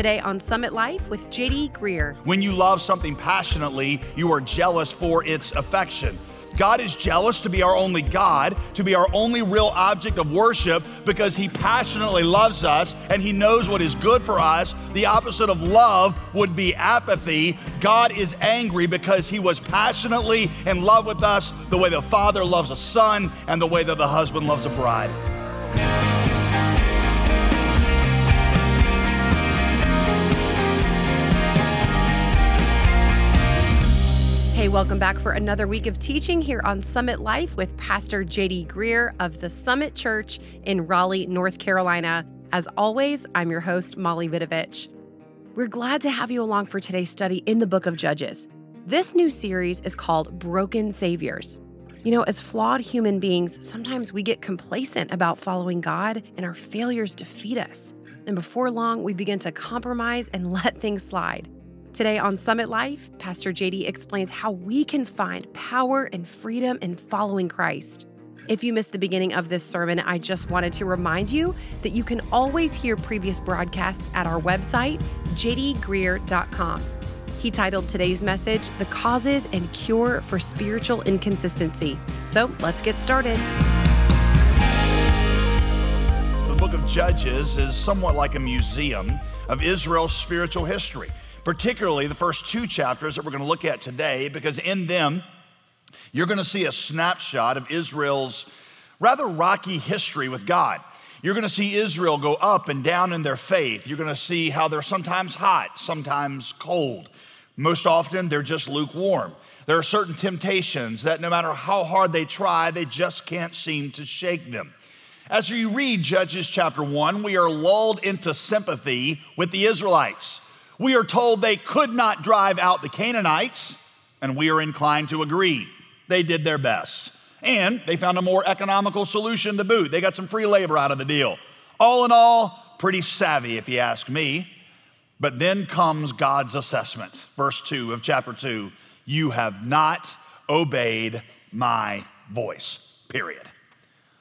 Today on Summit Life with JD Greear. When you love something passionately, you are jealous for its affection. God is jealous to be our only God, to be our only real object of worship because He passionately loves us and He knows what is good for us. The opposite of love would be apathy. God is angry because He was passionately in love with us the way the Father loves a son and the way that the husband loves a bride. Hey, welcome back for another week of teaching here on Summit Life with Pastor JD Greear of the Summit Church in Raleigh, North Carolina. As always, I'm your host, Molly Vidovich. We're glad to have you along for today's study in the book of Judges. This new series is called Broken Saviors. You know, as flawed human beings, sometimes we get complacent about following God and our failures defeat us. And before long, we begin to compromise and let things slide. Today on Summit Life, Pastor JD explains how we can find power and freedom in following Christ. If you missed the beginning of this sermon, I just wanted to remind you that you can always hear previous broadcasts at our website, jdgreear.com. He titled today's message, The Causes and Cure for Spiritual Inconsistency. So let's get started. The book of Judges is somewhat like a museum of Israel's spiritual history particularly the first two chapters that we're going to look at today, because in them, you're going to see a snapshot of Israel's rather rocky history with God. You're going to see Israel go up and down in their faith. You're going to see how they're sometimes hot, sometimes cold. Most often, they're just lukewarm. There are certain temptations that no matter how hard they try, they just can't seem to shake them. As you read Judges chapter 1, we are lulled into sympathy with the Israelites. We are told they could not drive out the Canaanites, and we are inclined to agree. They did their best. And they found a more economical solution to boot. They got some free labor out of the deal. All in all, pretty savvy, if you ask me. But then comes God's assessment. Verse 2 of chapter 2 You have not obeyed my voice, period.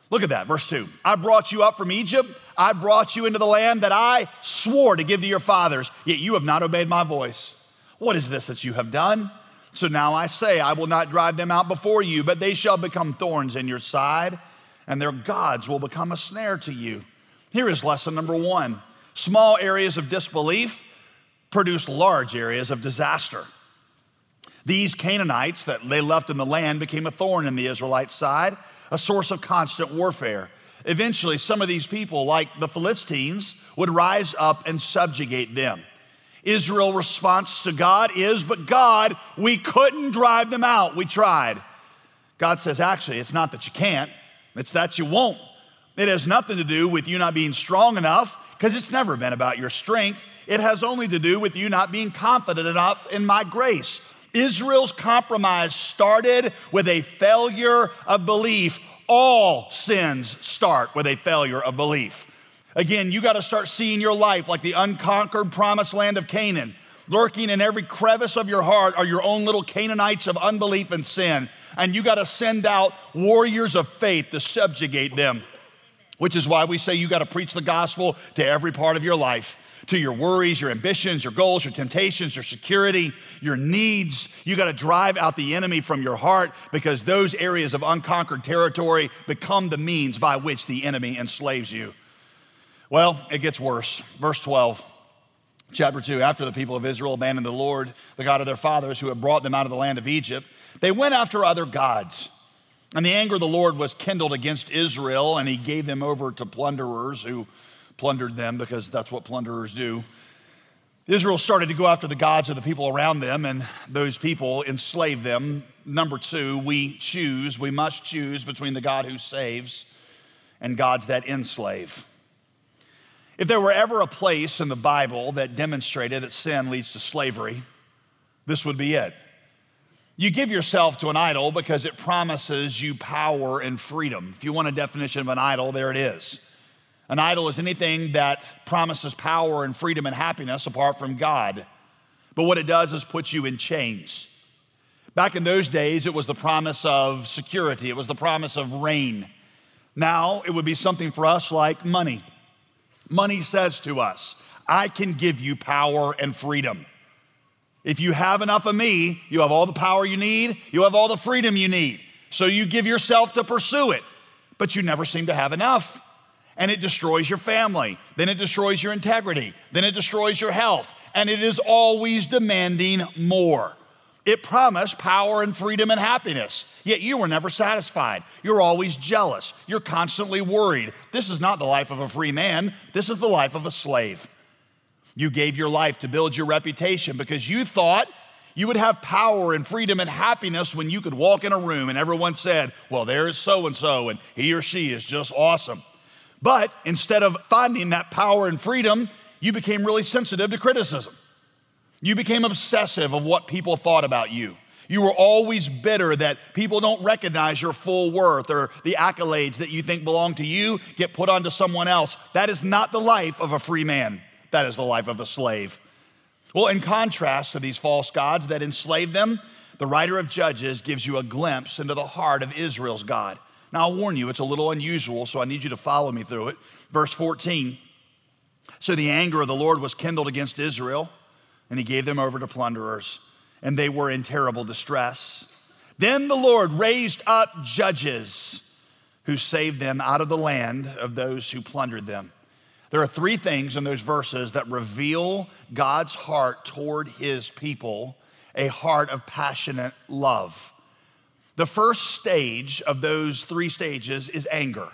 Look at that, verse 2. I brought you up from Egypt. I brought you into the land that I swore to give to your fathers, yet you have not obeyed my voice. What is this that you have done? So now I say, I will not drive them out before you, but they shall become thorns in your side, and their gods will become a snare to you. Here is lesson number one small areas of disbelief produce large areas of disaster. These Canaanites that they left in the land became a thorn in the Israelite side a source of constant warfare. Eventually, some of these people, like the Philistines, would rise up and subjugate them. Israel's response to God is, But God, we couldn't drive them out. We tried. God says, Actually, it's not that you can't, it's that you won't. It has nothing to do with you not being strong enough, because it's never been about your strength. It has only to do with you not being confident enough in my grace. Israel's compromise started with a failure of belief. All sins start with a failure of belief. Again, you got to start seeing your life like the unconquered promised land of Canaan. Lurking in every crevice of your heart are your own little Canaanites of unbelief and sin. And you got to send out warriors of faith to subjugate them, which is why we say you got to preach the gospel to every part of your life to your worries, your ambitions, your goals, your temptations, your security, your needs. You got to drive out the enemy from your heart because those areas of unconquered territory become the means by which the enemy enslaves you. Well, it gets worse. Verse 12. Chapter 2 After the people of Israel abandoned the Lord, the God of their fathers, who had brought them out of the land of Egypt, they went after other gods. And the anger of the Lord was kindled against Israel, and he gave them over to plunderers who plundered them because that's what plunderers do. Israel started to go after the gods of the people around them, and those people enslaved them. Number two, we choose, we must choose between the God who saves and gods that enslave. If there were ever a place in the Bible that demonstrated that sin leads to slavery, this would be it. You give yourself to an idol because it promises you power and freedom. If you want a definition of an idol, there it is. An idol is anything that promises power and freedom and happiness apart from God. But what it does is put you in chains. Back in those days, it was the promise of security, it was the promise of rain. Now, it would be something for us like money. Money says to us, I can give you power and freedom. If you have enough of me, you have all the power you need, you have all the freedom you need. So you give yourself to pursue it, but you never seem to have enough. And it destroys your family, then it destroys your integrity, then it destroys your health, and it is always demanding more. It promised power and freedom and happiness, yet you were never satisfied. You're always jealous. You're constantly worried. This is not the life of a free man, this is the life of a slave. You gave your life to build your reputation because you thought you would have power and freedom and happiness when you could walk in a room and everyone said, Well, there's so and so, and he or she is just awesome. But instead of finding that power and freedom, you became really sensitive to criticism. You became obsessive of what people thought about you. You were always bitter that people don't recognize your full worth or the accolades that you think belong to you get put onto someone else. That is not the life of a free man. That is the life of a slave. Well, in contrast to these false gods that enslaved them, the writer of Judges gives you a glimpse into the heart of Israel's God. Now, I'll warn you, it's a little unusual, so I need you to follow me through it. Verse 14 So the anger of the Lord was kindled against Israel, and he gave them over to plunderers, and they were in terrible distress. Then the Lord raised up judges who saved them out of the land of those who plundered them. There are three things in those verses that reveal God's heart toward his people a heart of passionate love. The first stage of those three stages is anger,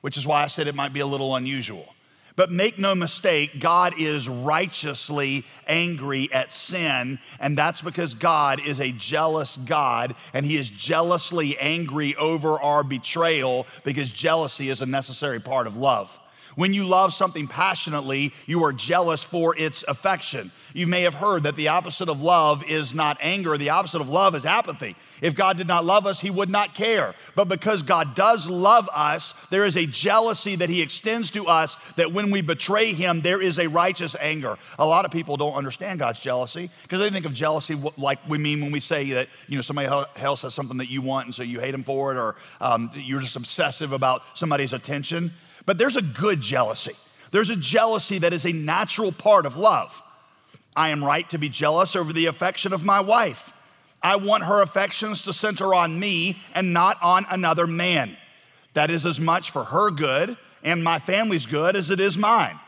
which is why I said it might be a little unusual. But make no mistake, God is righteously angry at sin, and that's because God is a jealous God, and He is jealously angry over our betrayal because jealousy is a necessary part of love. When you love something passionately, you are jealous for its affection. You may have heard that the opposite of love is not anger, the opposite of love is apathy. If God did not love us, He would not care. But because God does love us, there is a jealousy that He extends to us that when we betray Him, there is a righteous anger. A lot of people don't understand God's jealousy because they think of jealousy like we mean when we say that, you know, somebody else has something that you want and so you hate them for it or um, you're just obsessive about somebody's attention. But there's a good jealousy. There's a jealousy that is a natural part of love. I am right to be jealous over the affection of my wife. I want her affections to center on me and not on another man. That is as much for her good and my family's good as it is mine.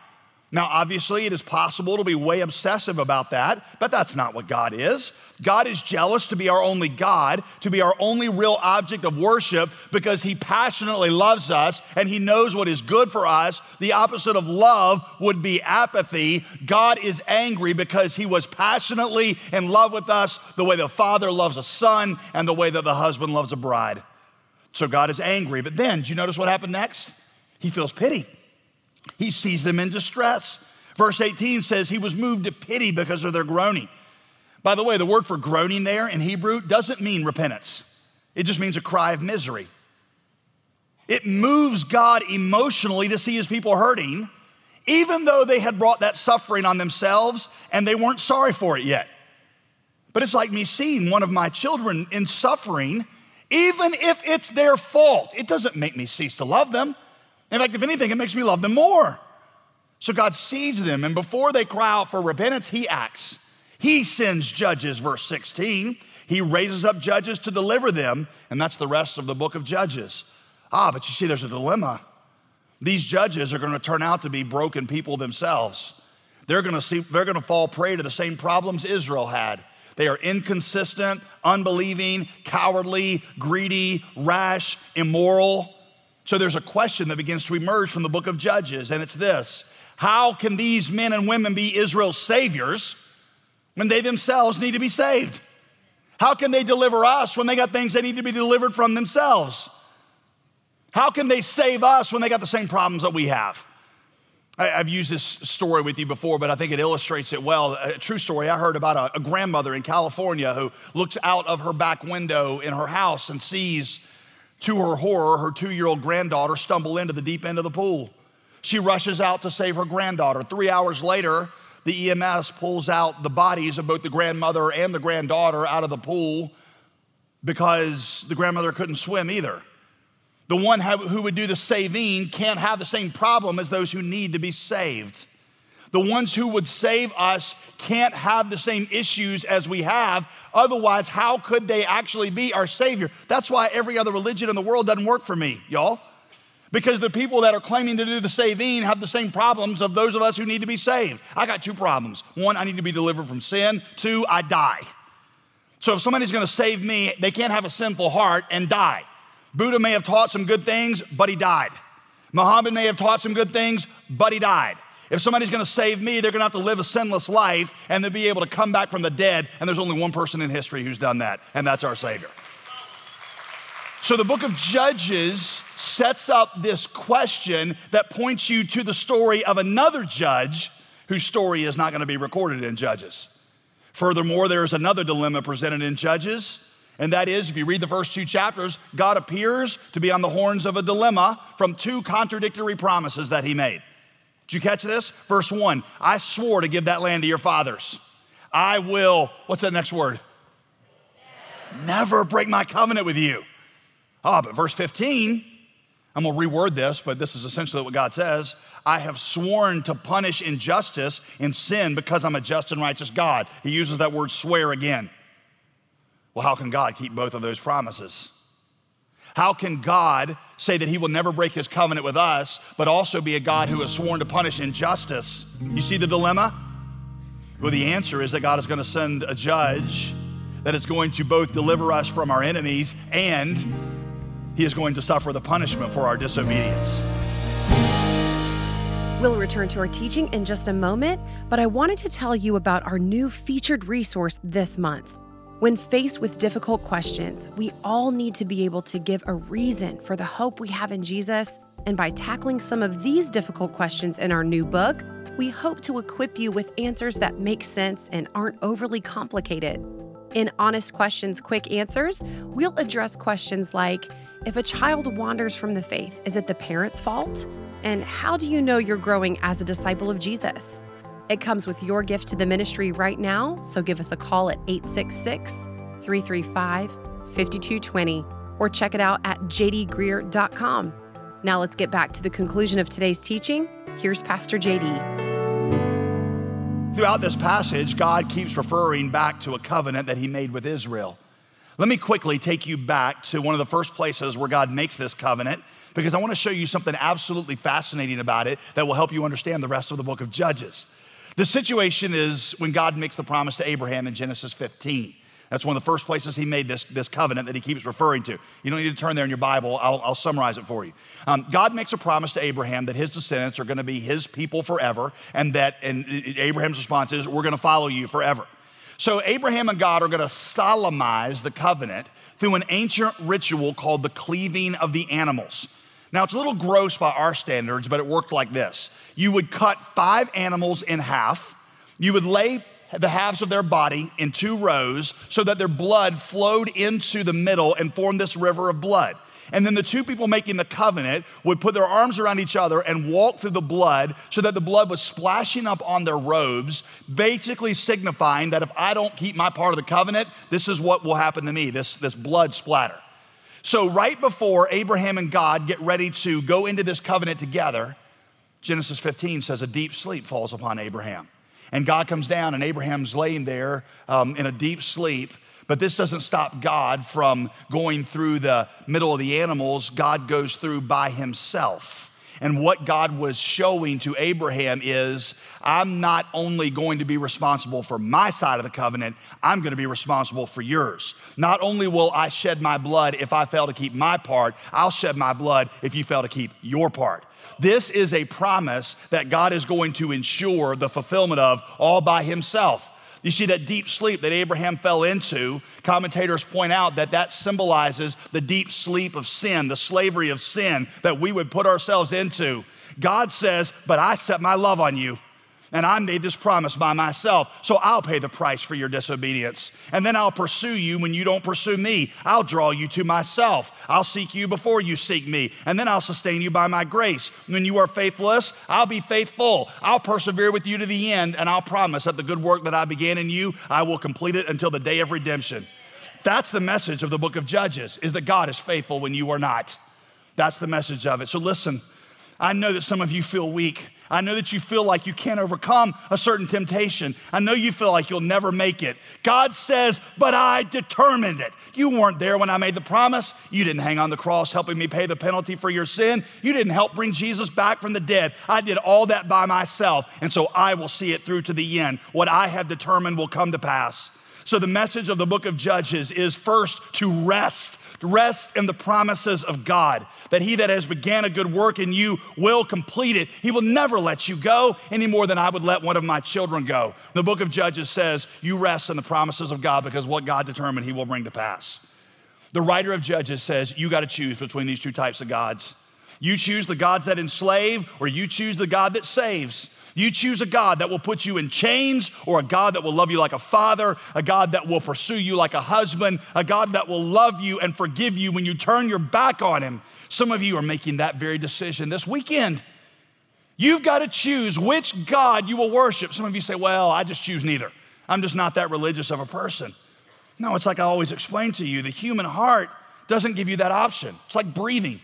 Now, obviously, it is possible to be way obsessive about that, but that's not what God is. God is jealous to be our only God, to be our only real object of worship because He passionately loves us and He knows what is good for us. The opposite of love would be apathy. God is angry because He was passionately in love with us the way the father loves a son and the way that the husband loves a bride. So God is angry. But then, do you notice what happened next? He feels pity. He sees them in distress. Verse 18 says he was moved to pity because of their groaning. By the way, the word for groaning there in Hebrew doesn't mean repentance, it just means a cry of misery. It moves God emotionally to see his people hurting, even though they had brought that suffering on themselves and they weren't sorry for it yet. But it's like me seeing one of my children in suffering, even if it's their fault. It doesn't make me cease to love them. In fact, if anything, it makes me love them more. So God sees them, and before they cry out for repentance, He acts. He sends judges, verse 16. He raises up judges to deliver them, and that's the rest of the book of Judges. Ah, but you see, there's a dilemma. These judges are going to turn out to be broken people themselves. They're going to see, they're going to fall prey to the same problems Israel had. They are inconsistent, unbelieving, cowardly, greedy, rash, immoral. So there's a question that begins to emerge from the book of Judges, and it's this How can these men and women be Israel's saviors when they themselves need to be saved? How can they deliver us when they got things they need to be delivered from themselves? How can they save us when they got the same problems that we have? I've used this story with you before, but I think it illustrates it well. A true story. I heard about a, a, grandmother in California who looks out of her back window in her house and sees to her horror, her two year old granddaughter stumbled into the deep end of the pool. She rushes out to save her granddaughter. Three hours later, the EMS pulls out the bodies of both the grandmother and the granddaughter out of the pool because the grandmother couldn't swim either. The one who would do the saving can't have the same problem as those who need to be saved. The ones who would save us can't have the same issues as we have. Otherwise, how could they actually be our Savior? That's why every other religion in the world doesn't work for me, y'all. Because the people that are claiming to do the saving have the same problems of those of us who need to be saved. I got two problems. One, I need to be delivered from sin. Two, I die. So if somebody's gonna save me, they can't have a sinful heart and die. Buddha may have taught some good things, but he died. Muhammad may have taught some good things, but he died. If somebody's gonna save me, they're gonna have to live a sinless life and then be able to come back from the dead. And there's only one person in history who's done that, and that's our Savior. So the book of Judges sets up this question that points you to the story of another judge whose story is not gonna be recorded in Judges. Furthermore, there's another dilemma presented in Judges. And that is, if you read the first two chapters, God appears to be on the horns of a dilemma from two contradictory promises that he made. Did you catch this? Verse one I swore to give that land to your fathers. I will, what's that next word? Never break my covenant with you. Ah, oh, but verse 15, I'm gonna reword this, but this is essentially what God says. I have sworn to punish injustice and sin because I'm a just and righteous God. He uses that word swear again. Well, how can God keep both of those promises? How can God say that He will never break His covenant with us, but also be a God who has sworn to punish injustice? You see the dilemma? Well, the answer is that God is going to send a judge that is going to both deliver us from our enemies and He is going to suffer the punishment for our disobedience. We'll return to our teaching in just a moment, but I wanted to tell you about our new featured resource this month. When faced with difficult questions, we all need to be able to give a reason for the hope we have in Jesus. And by tackling some of these difficult questions in our new book, we hope to equip you with answers that make sense and aren't overly complicated. In Honest Questions, Quick Answers, we'll address questions like If a child wanders from the faith, is it the parent's fault? And how do you know you're growing as a disciple of Jesus? It comes with your gift to the ministry right now, so give us a call at 866 335 5220 or check it out at jdgreear.com. Now let's get back to the conclusion of today's teaching. Here's Pastor JD. Throughout this passage, God keeps referring back to a covenant that he made with Israel. Let me quickly take you back to one of the first places where God makes this covenant because I want to show you something absolutely fascinating about it that will help you understand the rest of the book of Judges. The situation is when God makes the promise to Abraham in Genesis 15. That's one of the first places he made this, this covenant that he keeps referring to. You don't need to turn there in your Bible, I'll, I'll summarize it for you. Um, God makes a promise to Abraham that his descendants are going to be his people forever, and that, and Abraham's response is, We're going to follow you forever. So Abraham and God are going to solemnize the covenant through an ancient ritual called the cleaving of the animals. Now, it's a little gross by our standards, but it worked like this you would cut five animals in half, you would lay the halves of their body in two rows so that their blood flowed into the middle and formed this river of blood. And then the two people making the covenant would put their arms around each other and walk through the blood so that the blood was splashing up on their robes, basically signifying that if I don't keep my part of the covenant, this is what will happen to me this, this blood splatter. So, right before Abraham and God get ready to go into this covenant together, Genesis 15 says a deep sleep falls upon Abraham. And God comes down, and Abraham's laying there um, in a deep sleep. But this doesn't stop God from going through the middle of the animals. God goes through by himself. And what God was showing to Abraham is I'm not only going to be responsible for my side of the covenant, I'm going to be responsible for yours. Not only will I shed my blood if I fail to keep my part, I'll shed my blood if you fail to keep your part. This is a promise that God is going to ensure the fulfillment of all by himself. You see that deep sleep that Abraham fell into, commentators point out that that symbolizes the deep sleep of sin, the slavery of sin that we would put ourselves into. God says, But I set my love on you. And I made this promise by myself, so I'll pay the price for your disobedience. And then I'll pursue you when you don't pursue me. I'll draw you to myself. I'll seek you before you seek me. And then I'll sustain you by my grace. When you are faithless, I'll be faithful. I'll persevere with you to the end, and I'll promise that the good work that I began in you, I will complete it until the day of redemption. That's the message of the book of Judges, is that God is faithful when you are not. That's the message of it. So listen, I know that some of you feel weak. I know that you feel like you can't overcome a certain temptation. I know you feel like you'll never make it. God says, But I determined it. You weren't there when I made the promise. You didn't hang on the cross helping me pay the penalty for your sin. You didn't help bring Jesus back from the dead. I did all that by myself. And so I will see it through to the end. What I have determined will come to pass. So the message of the book of Judges is first to rest rest in the promises of God, that he that has began a good work in you will complete it. He will never let you go any more than I would let one of my children go. The book of Judges says, You rest in the promises of God because what God determined, he will bring to pass. The writer of Judges says, You got to choose between these two types of gods. You choose the gods that enslave, or you choose the God that saves. You choose a God that will put you in chains, or a God that will love you like a father, a God that will pursue you like a husband, a God that will love you and forgive you when you turn your back on Him. Some of you are making that very decision this weekend. You've got to choose which God you will worship. Some of you say, Well, I just choose neither. I'm just not that religious of a person. No, it's like I always explain to you the human heart doesn't give you that option. It's like breathing.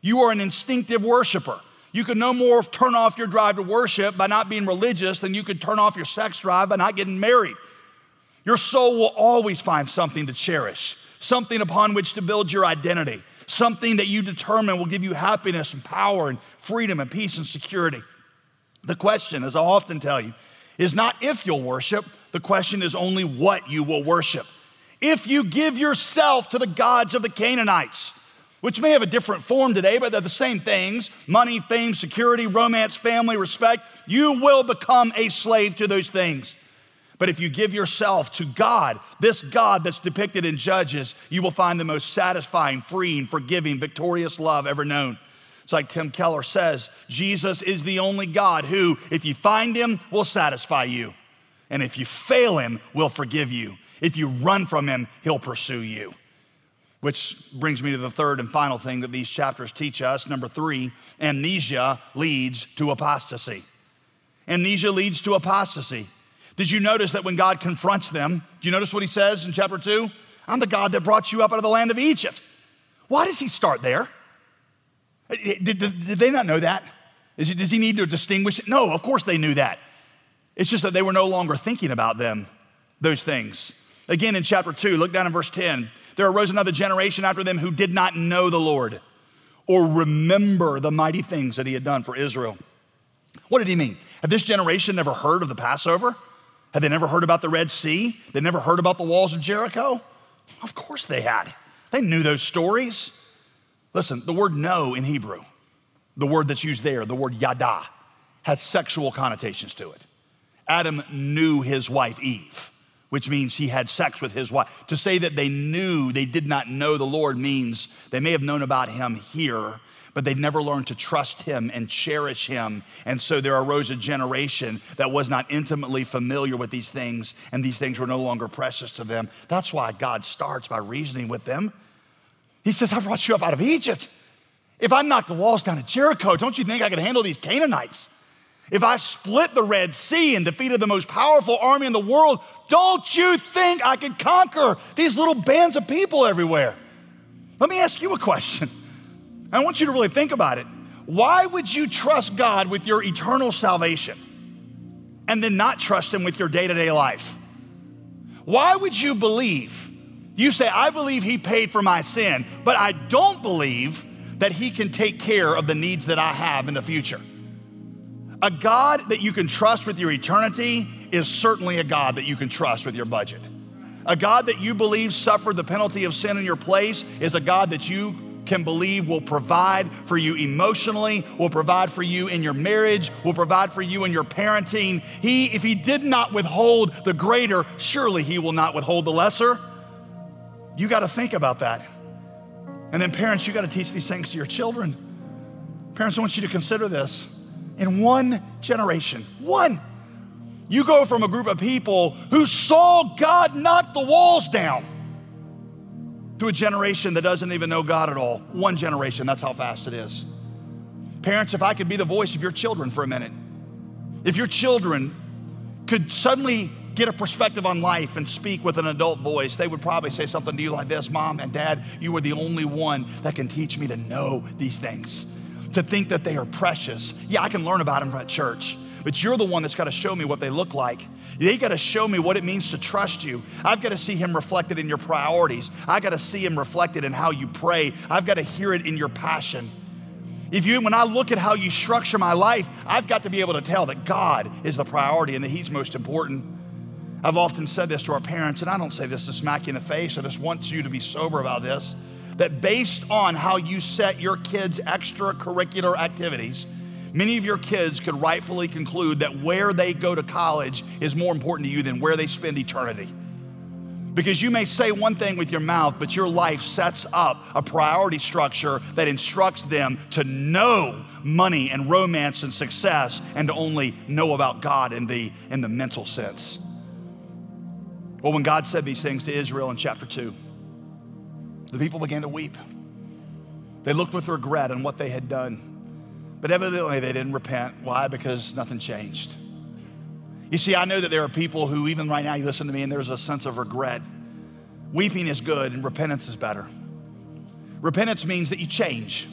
You are an instinctive worshiper. You could no more turn off your drive to worship by not being religious than you could turn off your sex drive by not getting married. Your soul will always find something to cherish, something upon which to build your identity, something that you determine will give you happiness and power and freedom and peace and security. The question, as I often tell you, is not if you'll worship, the question is only what you will worship. If you give yourself to the gods of the Canaanites, which may have a different form today, but they're the same things money, fame, security, romance, family, respect. You will become a slave to those things. But if you give yourself to God, this God that's depicted in Judges, you will find the most satisfying, freeing, forgiving, victorious love ever known. It's like Tim Keller says Jesus is the only God who, if you find him, will satisfy you. And if you fail him, will forgive you. If you run from him, he'll pursue you. Which brings me to the third and final thing that these chapters teach us. Number three, amnesia leads to apostasy. Amnesia leads to apostasy. Did you notice that when God confronts them, do you notice what he says in chapter two? I'm the God that brought you up out of the land of Egypt. Why does he start there? Did, did, did they not know that? Is, does he need to distinguish it? No, of course they knew that. It's just that they were no longer thinking about them, those things. Again, in chapter 2, look down in verse 10. There arose another generation after them who did not know the Lord or remember the mighty things that he had done for Israel. What did he mean? Had this generation never heard of the Passover? Had they never heard about the Red Sea? They never heard about the walls of Jericho? Of course they had. They knew those stories. Listen, the word know in Hebrew, the word that's used there, the word yada, has sexual connotations to it. Adam knew his wife Eve which means he had sex with his wife. To say that they knew, they did not know the Lord means they may have known about him here, but they'd never learned to trust him and cherish him. And so there arose a generation that was not intimately familiar with these things, and these things were no longer precious to them. That's why God starts by reasoning with them. He says, I brought you up out of Egypt. If I knock the walls down at Jericho, don't you think I could handle these Canaanites? If I split the Red Sea and defeated the most powerful army in the world, don't you think I could conquer these little bands of people everywhere? Let me ask you a question. I want you to really think about it. Why would you trust God with your eternal salvation and then not trust Him with your day to day life? Why would you believe? You say, I believe He paid for my sin, but I don't believe that He can take care of the needs that I have in the future. A God that you can trust with your eternity is certainly a God that you can trust with your budget. A God that you believe suffered the penalty of sin in your place is a God that you can believe will provide for you emotionally, will provide for you in your marriage, will provide for you in your parenting. He, if He did not withhold the greater, surely He will not withhold the lesser. You got to think about that. And then, parents, you got to teach these things to your children. Parents, I want you to consider this in one generation. One. You go from a group of people who saw God knock the walls down to a generation that doesn't even know God at all. One generation, that's how fast it is. Parents, if I could be the voice of your children for a minute, if your children could suddenly get a perspective on life and speak with an adult voice, they would probably say something to you like this Mom and Dad, you are the only one that can teach me to know these things to think that they are precious. Yeah, I can learn about them at church, but you're the one that's got to show me what they look like. They got to show me what it means to trust you. I've got to see Him reflected in your priorities. I got to see Him reflected in how you pray. I've got to hear it in your passion. If you, when I look at how you structure my life, I've got to be able to tell that God is the priority and that He's most important. I've often said this to our parents, and I don't say this to smack you in the face. I just want you to be sober about this. That based on how you set your kids' extracurricular activities, many of your kids could rightfully conclude that where they go to college is more important to you than where they spend eternity. Because you may say one thing with your mouth, but your life sets up a priority structure that instructs them to know money and romance and success and to only know about God in the, in the mental sense. Well, when God said these things to Israel in chapter 2, the people began to weep. They looked with regret on what they had done. But evidently, they didn't repent. Why? Because nothing changed. You see, I know that there are people who, even right now, you listen to me and there's a sense of regret. Weeping is good and repentance is better. Repentance means that you change.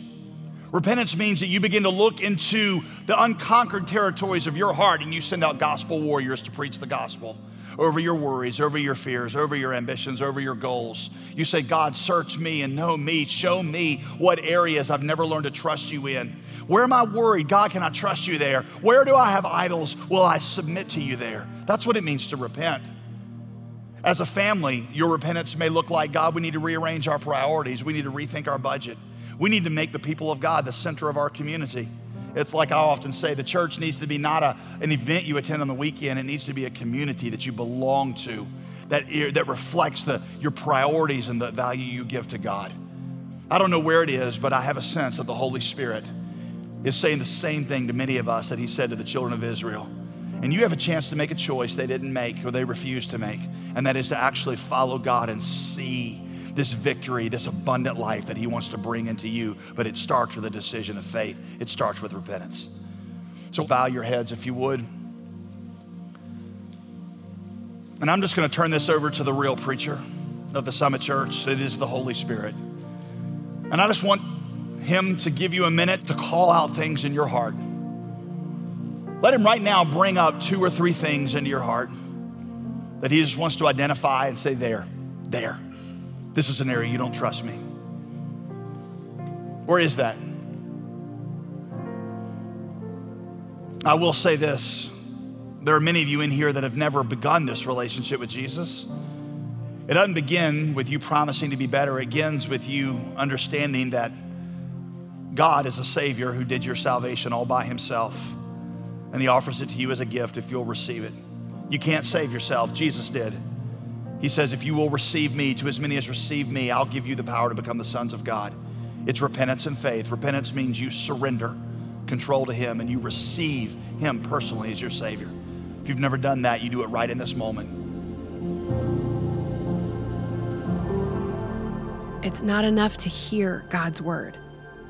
Repentance means that you begin to look into the unconquered territories of your heart and you send out gospel warriors to preach the gospel over your worries, over your fears, over your ambitions, over your goals. You say, God, search me and know me. Show me what areas I've never learned to trust you in. Where am I worried? God, can I trust you there? Where do I have idols? Will I submit to you there? That's what it means to repent. As a family, your repentance may look like God, we need to rearrange our priorities. We need to rethink our budget. We need to make the people of God the center of our community. It's like I often say the church needs to be not a, an event you attend on the weekend, it needs to be a community that you belong to, that, that reflects the, your priorities and the value you give to God. I don't know where it is, but I have a sense of the Holy Spirit is saying the same thing to many of us that he said to the children of Israel. And you have a chance to make a choice they didn't make or they refused to make, and that is to actually follow God and see this victory, this abundant life that he wants to bring into you. But it starts with a decision of faith, it starts with repentance. So bow your heads if you would. And I'm just going to turn this over to the real preacher of the Summit Church. It is the Holy Spirit. And I just want him to give you a minute to call out things in your heart. Let Him right now bring up two or three things into your heart that He just wants to identify and say, There, there. This is an area you don't trust me. Where is that? I will say this there are many of you in here that have never begun this relationship with Jesus. It doesn't begin with you promising to be better, it begins with you understanding that God is a Savior who did your salvation all by Himself, and He offers it to you as a gift if you'll receive it. You can't save yourself, Jesus did. He says, If you will receive me, to as many as receive me, I'll give you the power to become the sons of God. It's repentance and faith. Repentance means you surrender control to Him and you receive Him personally as your Savior. If you've never done that, you do it right in this moment. It's not enough to hear God's word.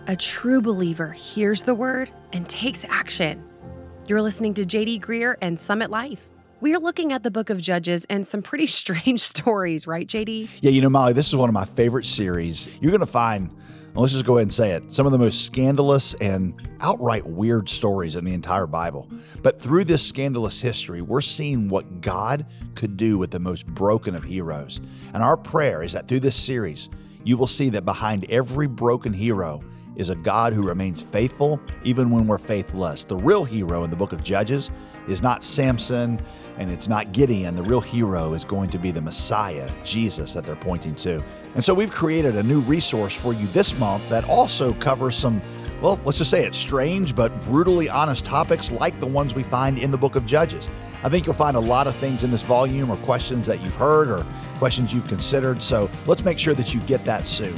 A true believer hears the word and takes action. You're listening to JD Greear and Summit Life. We are looking at the book of Judges and some pretty strange stories, right, JD? Yeah, you know, Molly, this is one of my favorite series. You're going to find, let's just go ahead and say it, some of the most scandalous and outright weird stories in the entire Bible. But through this scandalous history, we're seeing what God could do with the most broken of heroes. And our prayer is that through this series, you will see that behind every broken hero, is a God who remains faithful even when we're faithless. The real hero in the book of Judges is not Samson and it's not Gideon. The real hero is going to be the Messiah, Jesus, that they're pointing to. And so we've created a new resource for you this month that also covers some, well, let's just say it's strange but brutally honest topics like the ones we find in the book of Judges. I think you'll find a lot of things in this volume or questions that you've heard or questions you've considered. So let's make sure that you get that soon.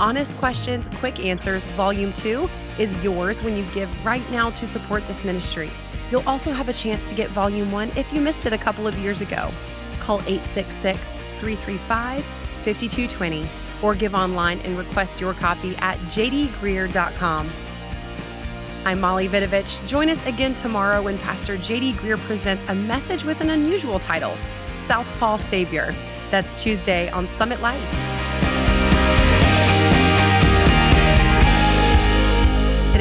Honest Questions, Quick Answers, Volume 2 is yours when you give right now to support this ministry. You'll also have a chance to get Volume 1 if you missed it a couple of years ago. Call 866 335 5220 or give online and request your copy at jdgreear.com. I'm Molly Vidovich. Join us again tomorrow when Pastor JD Greear presents a message with an unusual title Southpaw Savior. That's Tuesday on Summit Life.